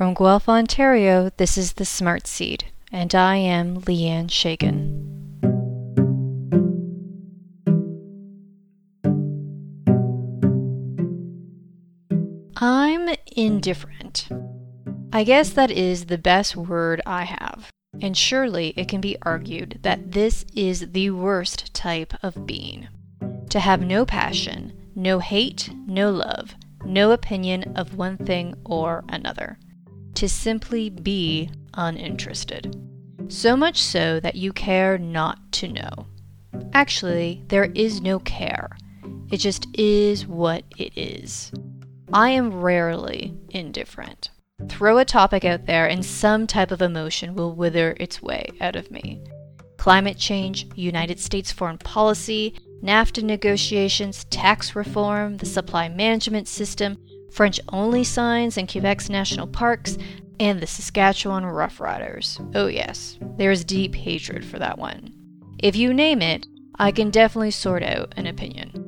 From Guelph, Ontario, this is the Smart Seed, and I am Leanne Shagan. I'm indifferent. I guess that is the best word I have, and surely it can be argued that this is the worst type of being. To have no passion, no hate, no love, no opinion of one thing or another. To simply be uninterested. So much so that you care not to know. Actually, there is no care. It just is what it is. I am rarely indifferent. Throw a topic out there, and some type of emotion will wither its way out of me. Climate change, United States foreign policy, NAFTA negotiations, tax reform, the supply management system, French only signs in Quebec's national parks, and the Saskatchewan Roughriders. Oh, yes, there is deep hatred for that one. If you name it, I can definitely sort out an opinion.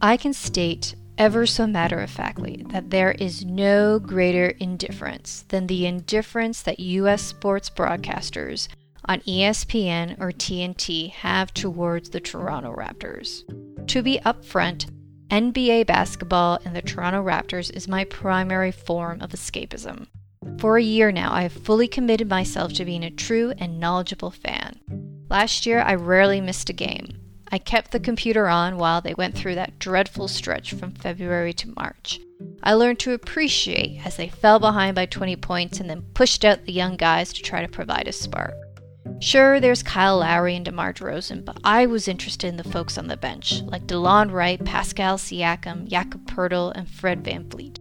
I can state ever so matter of factly that there is no greater indifference than the indifference that U.S. sports broadcasters on ESPN or TNT have towards the Toronto Raptors. To be upfront, NBA basketball and the Toronto Raptors is my primary form of escapism. For a year now, I have fully committed myself to being a true and knowledgeable fan. Last year, I rarely missed a game. I kept the computer on while they went through that dreadful stretch from February to March. I learned to appreciate as they fell behind by 20 points and then pushed out the young guys to try to provide a spark. Sure, there's Kyle Lowry and DeMar DeRozan, but I was interested in the folks on the bench, like DeLon Wright, Pascal Siakam, Jakob Poeltl, and Fred VanVleet.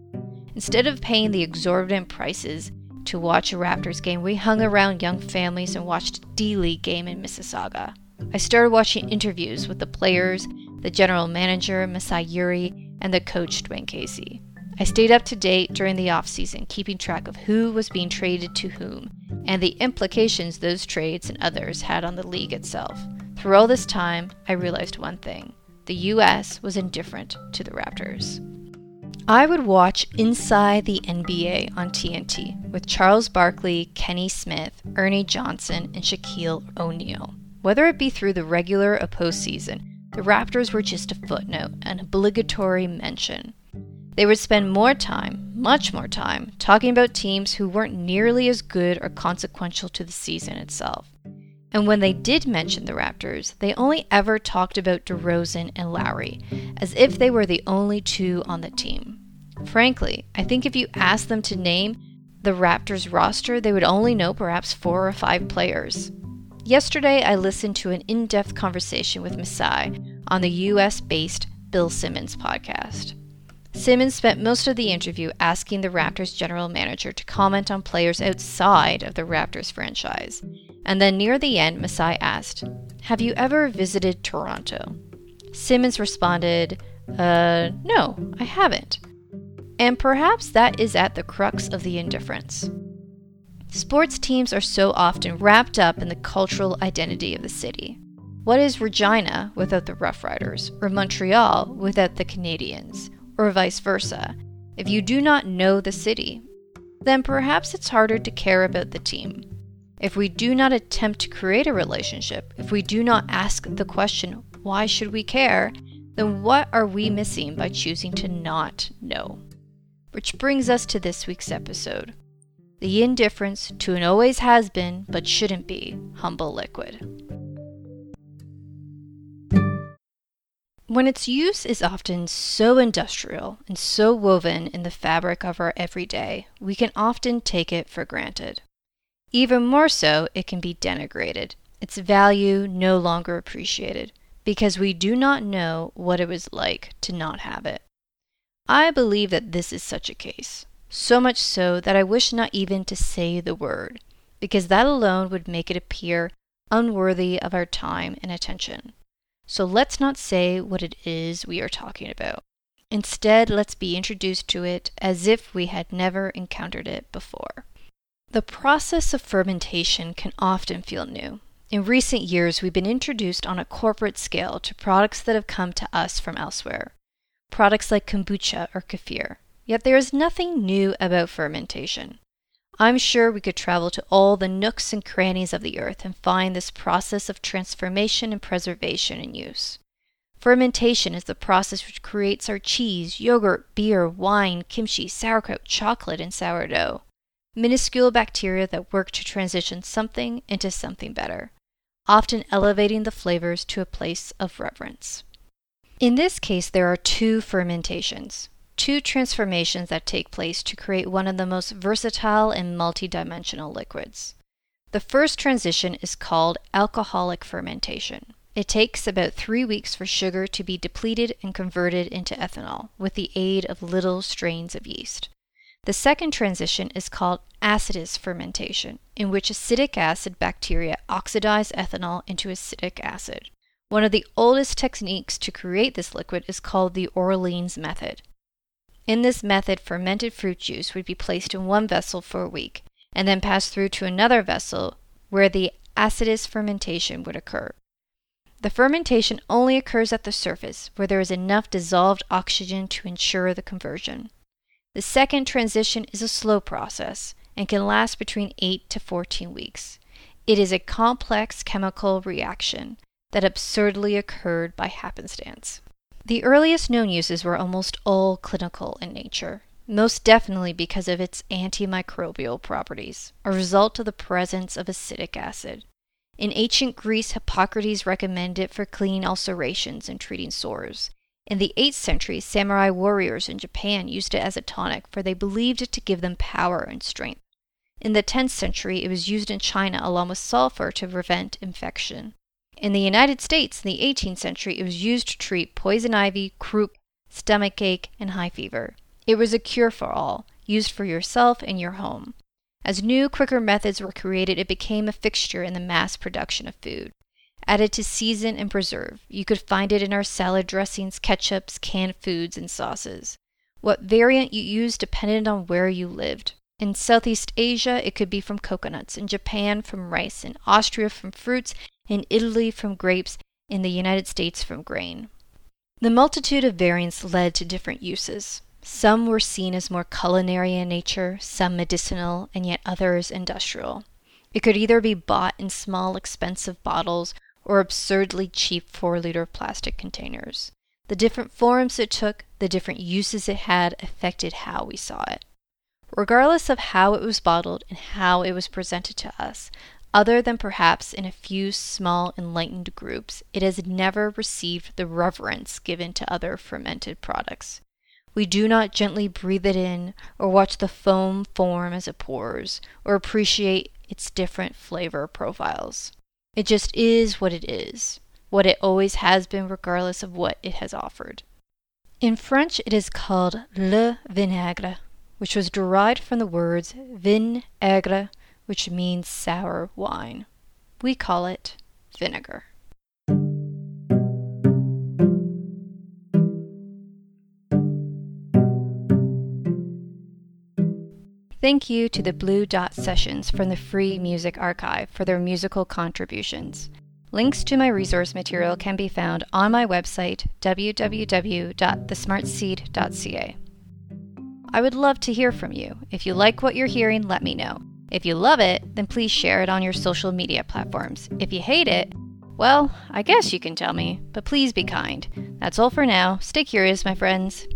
Instead of paying the exorbitant prices to watch a Raptors game, we hung around young families and watched a D-League game in Mississauga. I started watching interviews with the players, the general manager, Masai Ujiri, and the coach, Dwane Casey. I stayed up to date during the offseason, keeping track of who was being traded to whom, and the implications those trades and others had on the league itself. Through all this time, I realized one thing the US was indifferent to the Raptors. I would watch Inside the NBA on TNT with Charles Barkley, Kenny Smith, Ernie Johnson, and Shaquille O'Neal. Whether it be through the regular or postseason, the Raptors were just a footnote, an obligatory mention. They would spend more time, much more time, talking about teams who weren't nearly as good or consequential to the season itself. And when they did mention the Raptors, they only ever talked about DeRozan and Lowry, as if they were the only two on the team. Frankly, I think if you asked them to name the Raptors roster, they would only know perhaps four or five players. Yesterday, I listened to an in depth conversation with Masai on the US based Bill Simmons podcast. Simmons spent most of the interview asking the Raptors general manager to comment on players outside of the Raptors franchise. And then near the end, Masai asked, Have you ever visited Toronto? Simmons responded, Uh, no, I haven't. And perhaps that is at the crux of the indifference. Sports teams are so often wrapped up in the cultural identity of the city. What is Regina without the Rough Riders, or Montreal without the Canadiens, or vice versa? If you do not know the city, then perhaps it's harder to care about the team. If we do not attempt to create a relationship, if we do not ask the question, why should we care, then what are we missing by choosing to not know? Which brings us to this week's episode the indifference to an always has been but shouldn't be humble liquid. When its use is often so industrial and so woven in the fabric of our everyday, we can often take it for granted. Even more so, it can be denigrated, its value no longer appreciated, because we do not know what it was like to not have it. I believe that this is such a case so much so that I wish not even to say the word, because that alone would make it appear unworthy of our time and attention. So let's not say what it is we are talking about. Instead, let's be introduced to it as if we had never encountered it before. The process of fermentation can often feel new. In recent years, we've been introduced on a corporate scale to products that have come to us from elsewhere. Products like kombucha or kefir, yet there is nothing new about fermentation. I'm sure we could travel to all the nooks and crannies of the earth and find this process of transformation and preservation in use. Fermentation is the process which creates our cheese, yogurt, beer, wine, kimchi, sauerkraut, chocolate, and sourdough. Minuscule bacteria that work to transition something into something better, often elevating the flavors to a place of reverence. In this case, there are two fermentations, two transformations that take place to create one of the most versatile and multidimensional liquids. The first transition is called alcoholic fermentation. It takes about three weeks for sugar to be depleted and converted into ethanol with the aid of little strains of yeast. The second transition is called acetous fermentation, in which acetic acid bacteria oxidize ethanol into acetic acid. One of the oldest techniques to create this liquid is called the Orleans method. In this method, fermented fruit juice would be placed in one vessel for a week and then passed through to another vessel where the acetous fermentation would occur. The fermentation only occurs at the surface, where there is enough dissolved oxygen to ensure the conversion. The second transition is a slow process and can last between 8 to 14 weeks. It is a complex chemical reaction that absurdly occurred by happenstance. The earliest known uses were almost all clinical in nature, most definitely because of its antimicrobial properties, a result of the presence of acetic acid. In ancient Greece, Hippocrates recommended it for cleaning ulcerations and treating sores. In the 8th century, samurai warriors in Japan used it as a tonic, for they believed it to give them power and strength. In the 10th century, it was used in China along with sulfur to prevent infection. In the United States, in the 18th century, it was used to treat poison ivy, croup, stomach ache, and high fever. It was a cure for all, used for yourself and your home. As new, quicker methods were created, it became a fixture in the mass production of food. Added to season and preserve, you could find it in our salad dressings, ketchups, canned foods, and sauces. What variant you used depended on where you lived. In Southeast Asia, it could be from coconuts, in Japan, from rice, in Austria, from fruits, in Italy, from grapes, in the United States, from grain. The multitude of variants led to different uses. Some were seen as more culinary in nature, some medicinal, and yet others industrial. It could either be bought in small, expensive bottles or absurdly cheap 4 liter plastic containers. The different forms it took, the different uses it had, affected how we saw it. Regardless of how it was bottled and how it was presented to us, other than perhaps in a few small enlightened groups, it has never received the reverence given to other fermented products. We do not gently breathe it in, or watch the foam form as it pours, or appreciate its different flavor profiles. It just is what it is, what it always has been, regardless of what it has offered. In French, it is called le vinaigre, which was derived from the words vin aigre, which means sour wine. We call it vinegar. Thank you to the Blue Dot Sessions from the Free Music Archive for their musical contributions. Links to my resource material can be found on my website, www.thesmartseed.ca. I would love to hear from you. If you like what you're hearing, let me know. If you love it, then please share it on your social media platforms. If you hate it, well, I guess you can tell me, but please be kind. That's all for now. Stay curious, my friends.